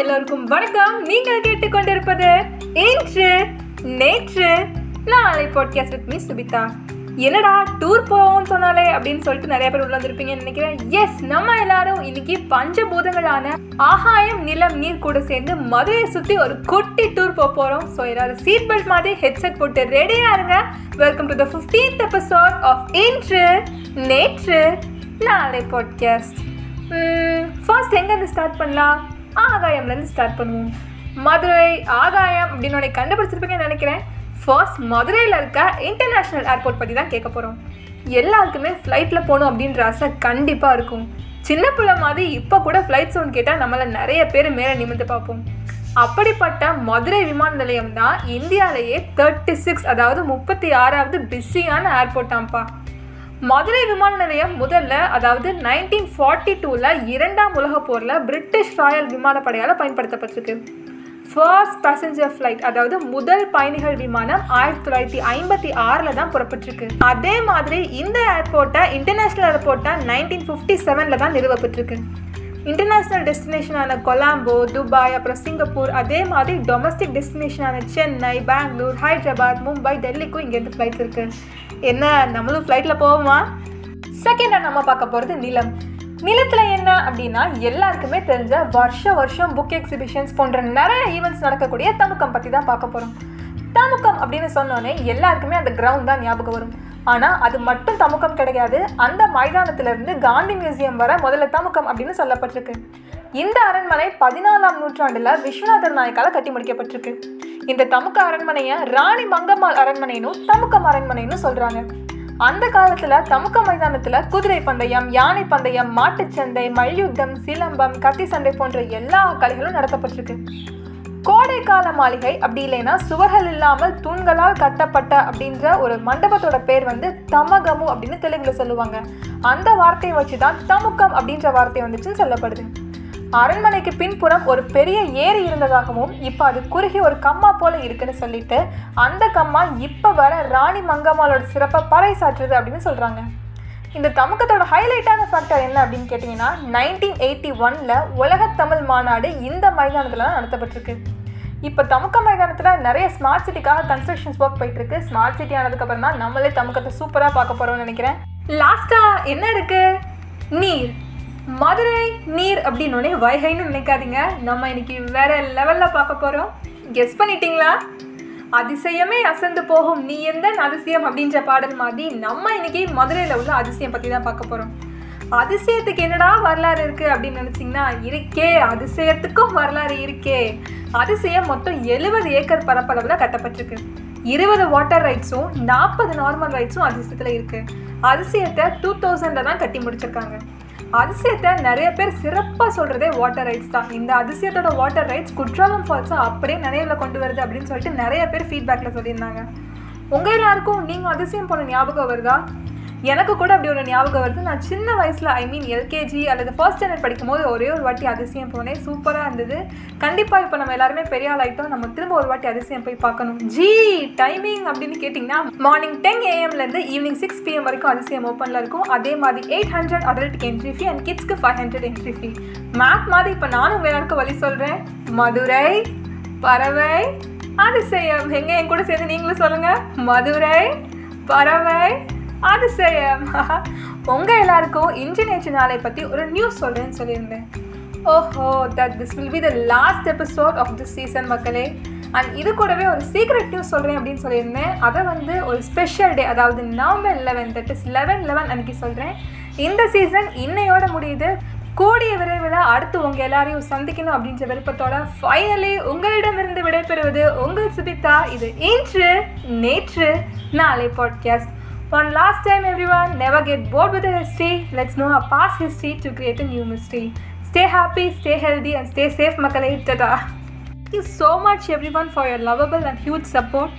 எல்லோருக்கும் வணக்கம். நீங்கள் கேட்டுக்கொண்டிருப்பது இன்று நேற்று நாளை பாட்காஸ்ட் வித் மீ சுபிதா. என்னடா டூர் போவோம்னு சொன்னாலே அப்படின்னு சொல்லிட்டு நிறைய பேர் உள்ள வந்திருப்பீங்கன்னு நினைக்கிறேன். எஸ் நம்ம எல்லாரும் இன்னைக்கு பஞ்சபூதங்களான ஆகாயம் நிலம் நீர் கூட சேர்ந்து மதுரையை சுற்றி ஒரு குட்டி டூர் போக போகிறோம் ஸோ எல்லாரும் சீட் பெல்ட் மாதிரி ஹெட்செட் போட்டு ரெடியாக இருங்க. Welcome to the fifteenth episode of Indru Netru Naalai podcast first எங்கேருந்து ஸ்டார்ட் பண்ணலாம்? ஆகாயம்லேருந்து ஸ்டார்ட் பண்ணுவோம். மதுரை ஆகாயம் அப்படின்னு உன்னை கண்டுபிடிச்சிருப்பீங்கன்னு நினைக்கிறேன். ஃபர்ஸ்ட் மதுரையில் இருக்க இன்டர்நேஷ்னல் ஏர்போர்ட் பற்றி தான் கேட்க போகிறோம் எல்லாருக்குமே ஃப்ளைட்டில் போகணும் அப்படின்ற ஆசை கண்டிப்பாக இருக்கும். சின்ன பிள்ளை மாதிரி இப்போ கூட ஃப்ளைட் சவுண்ட் கேட்டால் நம்மளை நிறைய பேர் மேலே நிமிர்ந்து பார்ப்போம். அப்படிப்பட்ட மதுரை விமான நிலையம் தான் இந்தியாவிலேயே தேர்ட்டி சிக்ஸ் அதாவது முப்பத்தி ஆறாவது பிஸியான ஏர்போர்ட்டாம்ப்பா மதுரை விமான நிலையம் முதல்ல அதாவது நைன்டீன் ஃபார்ட்டி டூவில் இரண்டாம் உலகப் போரில் பிரிட்டிஷ் ராயல் விமானப்படையால் பயன்படுத்தப்பட்டிருக்கு. ஃபர்ஸ்ட் பேசஞ்சர் ஃப்ளைட் அதாவது முதல் பயணிகள் விமானம் ஆயிரத்தி தொள்ளாயிரத்தி ஐம்பத்தி ஆறில் தான் புறப்பட்டிருக்கு. அதே மாதிரி இந்த ஏர்போர்ட்டை இன்டர்நேஷ்னல் ஏர்போர்ட்டை நைன்டீன் ஃபிஃப்டி செவனில் தான் நிறுவப்பட்டிருக்கு. இன்டர்நேஷ்னல் டெஸ்டினேஷனான கொலாம்போ துபாய் அப்புறம் சிங்கப்பூர் அதே மாதிரி டொமஸ்டிக் டெஸ்டினேஷனான சென்னை பெங்களூர் ஹைதராபாத் மும்பை டெல்லிக்கும் இங்கேருந்து ஃப்ளைட்ஸ் இருக்குது என்ன நம்மளும் ஃப்ளைட்டில் போவோமா? செகண்டாக நம்ம பார்க்க போகிறது நிலம். நிலத்தில் என்ன அப்படின்னா எல்லாருக்குமே தெரிஞ்ச வருஷ வருஷம் புக் எக்ஸிபிஷன்ஸ் போன்ற நிறைய ஈவெண்ட்ஸ் நடக்கக்கூடிய தமுக்கம் பற்றி தான் பார்க்க போகிறோம் தமுக்கம் அப்படின்னு சொன்னோன்னே எல்லாருக்குமே அந்த கிரவுண்ட் தான் ஞாபகம் வரும். ஆனால் அது மட்டும் தமுக்கம் கிடையாது. அந்த மைதானத்திலிருந்து காந்தி மியூசியம் வர முதல்ல தமுக்கம் அப்படின்னு சொல்லப்பட்டிருக்கு. இந்த அரண்மனை பதினாலாம் நூற்றாண்டில் விஸ்வநாதர் நாயக்கால் கட்டி முடிக்கப்பட்டிருக்கு. இந்த தமுக்க அரண்மனையை ராணி மங்கம்மாள் அரண்மனைனும் தமுக்கம் அரண்மனைன்னு சொல்கிறாங்க அந்த காலத்தில் தமுக்க மைதானத்தில் குதிரை பந்தயம் யானை பந்தயம் மாட்டுச்சந்தை மல்யுத்தம் சிலம்பம் கத்தி சண்டை போன்ற எல்லா கலைகளும் நடத்தப்பட்டிருக்கு. கோடைக்கால மாளிகை அப்படி இல்லைன்னா சுவர்கள் இல்லாமல் தூண்களால் கட்டப்பட்ட அப்படின்ற ஒரு மண்டபத்தோட பேர் வந்து தமகமு அப்படின்னு தெலுங்குல சொல்லுவாங்க. அந்த வார்த்தையை வச்சு தான் தமுக்கம் அப்படின்ற வார்த்தை வந்துச்சுன்னு சொல்லப்படுது. அரண்மனைக்கு பின்புறம் ஒரு பெரிய ஏரி இருந்ததாகவும் இப்போ அது குறுகி ஒரு கம்மா போல இருக்குன்னு சொல்லிட்டு அந்த கம்மா இப்போ வர ராணி மங்கம்மாளோட சிறப்பை பறைசாற்றுது அப்படின்னு சொல்கிறாங்க இந்த தமுக்கத்தோட ஹைலைட்டான ஃபேக்டர் என்ன அப்படின்னு கேட்டிங்கன்னா நைன்டீன் எயிட்டி ஒனில் உலகத்தமிழ் மாநாடு இந்த மைதானத்தில் தான் நடத்தப்பட்டிருக்கு. இப்போ தமுக்க மைதானத்தில் நிறைய ஸ்மார்ட் சிட்டிக்காக கன்ஸ்ட்ரக்ஷன்ஸ் ஒர்க் போயிட்டுருக்கு. ஸ்மார்ட் சிட்டி ஆனதுக்கப்புறம் தான் நம்மளே தமுக்கத்தை சூப்பராக பார்க்க போகிறோம்னு நினைக்கிறேன். லாஸ்ட்டாக என்ன இருக்குது நீர். மதுரை நீர் அப்படின்னோடனே வைகைன்னு நினைக்காதீங்க. நம்ம இன்னைக்கு வேற லெவலில் பார்க்க போகிறோம் கெஸ் பண்ணிட்டீங்களா? அதிசயமே அசந்து போகும். நீ எந்த அதிசயம் அப்படின்ற பாடல் மாதிரி நம்ம இன்னைக்கு மதுரையில் உள்ள அதிசயம் பற்றி தான் பார்க்க போகிறோம் அதிசயத்துக்கு என்னடா வரலாறு இருக்குது அப்படின்னு நினச்சிங்கன்னா இருக்கே அதிசயத்துக்கும் வரலாறு இருக்கே. அதிசயம் மொத்தம் எழுபது ஏக்கர் பரப்பளவில் கட்டப்பட்டிருக்கு. இருபது வாட்டர் ரைட்ஸும் நாற்பது நார்மல் ரைட்ஸும் அதிசயத்தில் இருக்குது அதிசயத்தை டூ தௌசண்டில் தான் கட்டி முடிச்சிருக்காங்க. அதிசயத்தை நிறைய பேர் சிறப்பாக சொல்கிறதே வாட்டர் ரைட்ஸ் தான். இந்த அதிசயத்தோட வாட்டர் ரைட்ஸ் குற்றாலம் ஃபால்ஸை அப்படியே நினைவில் கொண்டு வருது அப்படின்னு சொல்லிட்டு நிறைய பேர் ஃபீட்பேக்கில் சொல்லியிருந்தாங்க. உங்கள் எல்லாருக்கும் நீங்கள் அதிசயம் போன ஞாபகம் வருதா? எனக்கு கூட அப்படி ஒரு ஞாபகம் வருது. நான் சின்ன வயசில் ஐ மீன் எல்கேஜி அல்லது ஃபர்ஸ்ட் ஸ்டாண்டர்ட் படிக்கும்போது ஒரே ஒரு வாட்டி அதிசயம் போனேன். சூப்பராக இருந்தது. கண்டிப்பாக இப்போ நம்ம எல்லாருமே பெரிய ஆள் ஆகிட்டோம் நம்ம திரும்ப ஒரு வாட்டி அதிசயம் போய் பார்க்கணும். ஜி டைமிங் அப்படின்னு கேட்டிங்கன்னா மார்னிங் டென் ஏஎம்லேருந்து ஈவினிங் சிக்ஸ் பிஎம் வரைக்கும் அதிசயம் ஓப்பனில் இருக்கும். அதே மாதிரி எயிட் ஹண்ட்ரட் அடல்ட்டுக்கு entry fee and கிட்ஸ்க்கு five hundred entry fee map மாதிரி இப்போ நானும் வேளாண்க்கு வழி சொல்கிறேன் மதுரை பறவை அதிசயம். எங்கே என் கூட சேர்ந்து நீங்களும் சொல்லுங்கள் மதுரை பறவை அதிசயம். உங்கள் எல்லாருக்கும் இன்று நாளை பற்றி ஒரு நியூஸ் சொல்கிறேன்னு சொல்லியிருந்தேன். ஓஹோ that this will be the last episode of this season மக்களே. அண்ட் இது கூடவே ஒரு சீக்ரெட் நியூஸ் சொல்கிறேன் அப்படின்னு சொல்லியிருந்தேன். அதை வந்து ஒரு ஸ்பெஷல் டே அதாவது November eleven that is eleven eleven அன்றைக்கி சொல்கிறேன் இந்த சீசன் இன்னையோட முடியுது. கூடிய விரைவில் அடுத்து உங்கள் எல்லாரையும் சந்திக்கணும் அப்படின்ற விருப்பத்தோட ஃபைனலி உங்களிடமிருந்து விடைபெறுவது உங்கள் சுபிதா. இது Indru Netru Naalai podcast One last time, everyone, never get bored with the history. Let's know our past history to create a new mystery. Stay happy, stay healthy, and stay safe, Makalai. Tada! Thank you so much, everyone, for your lovable and huge support.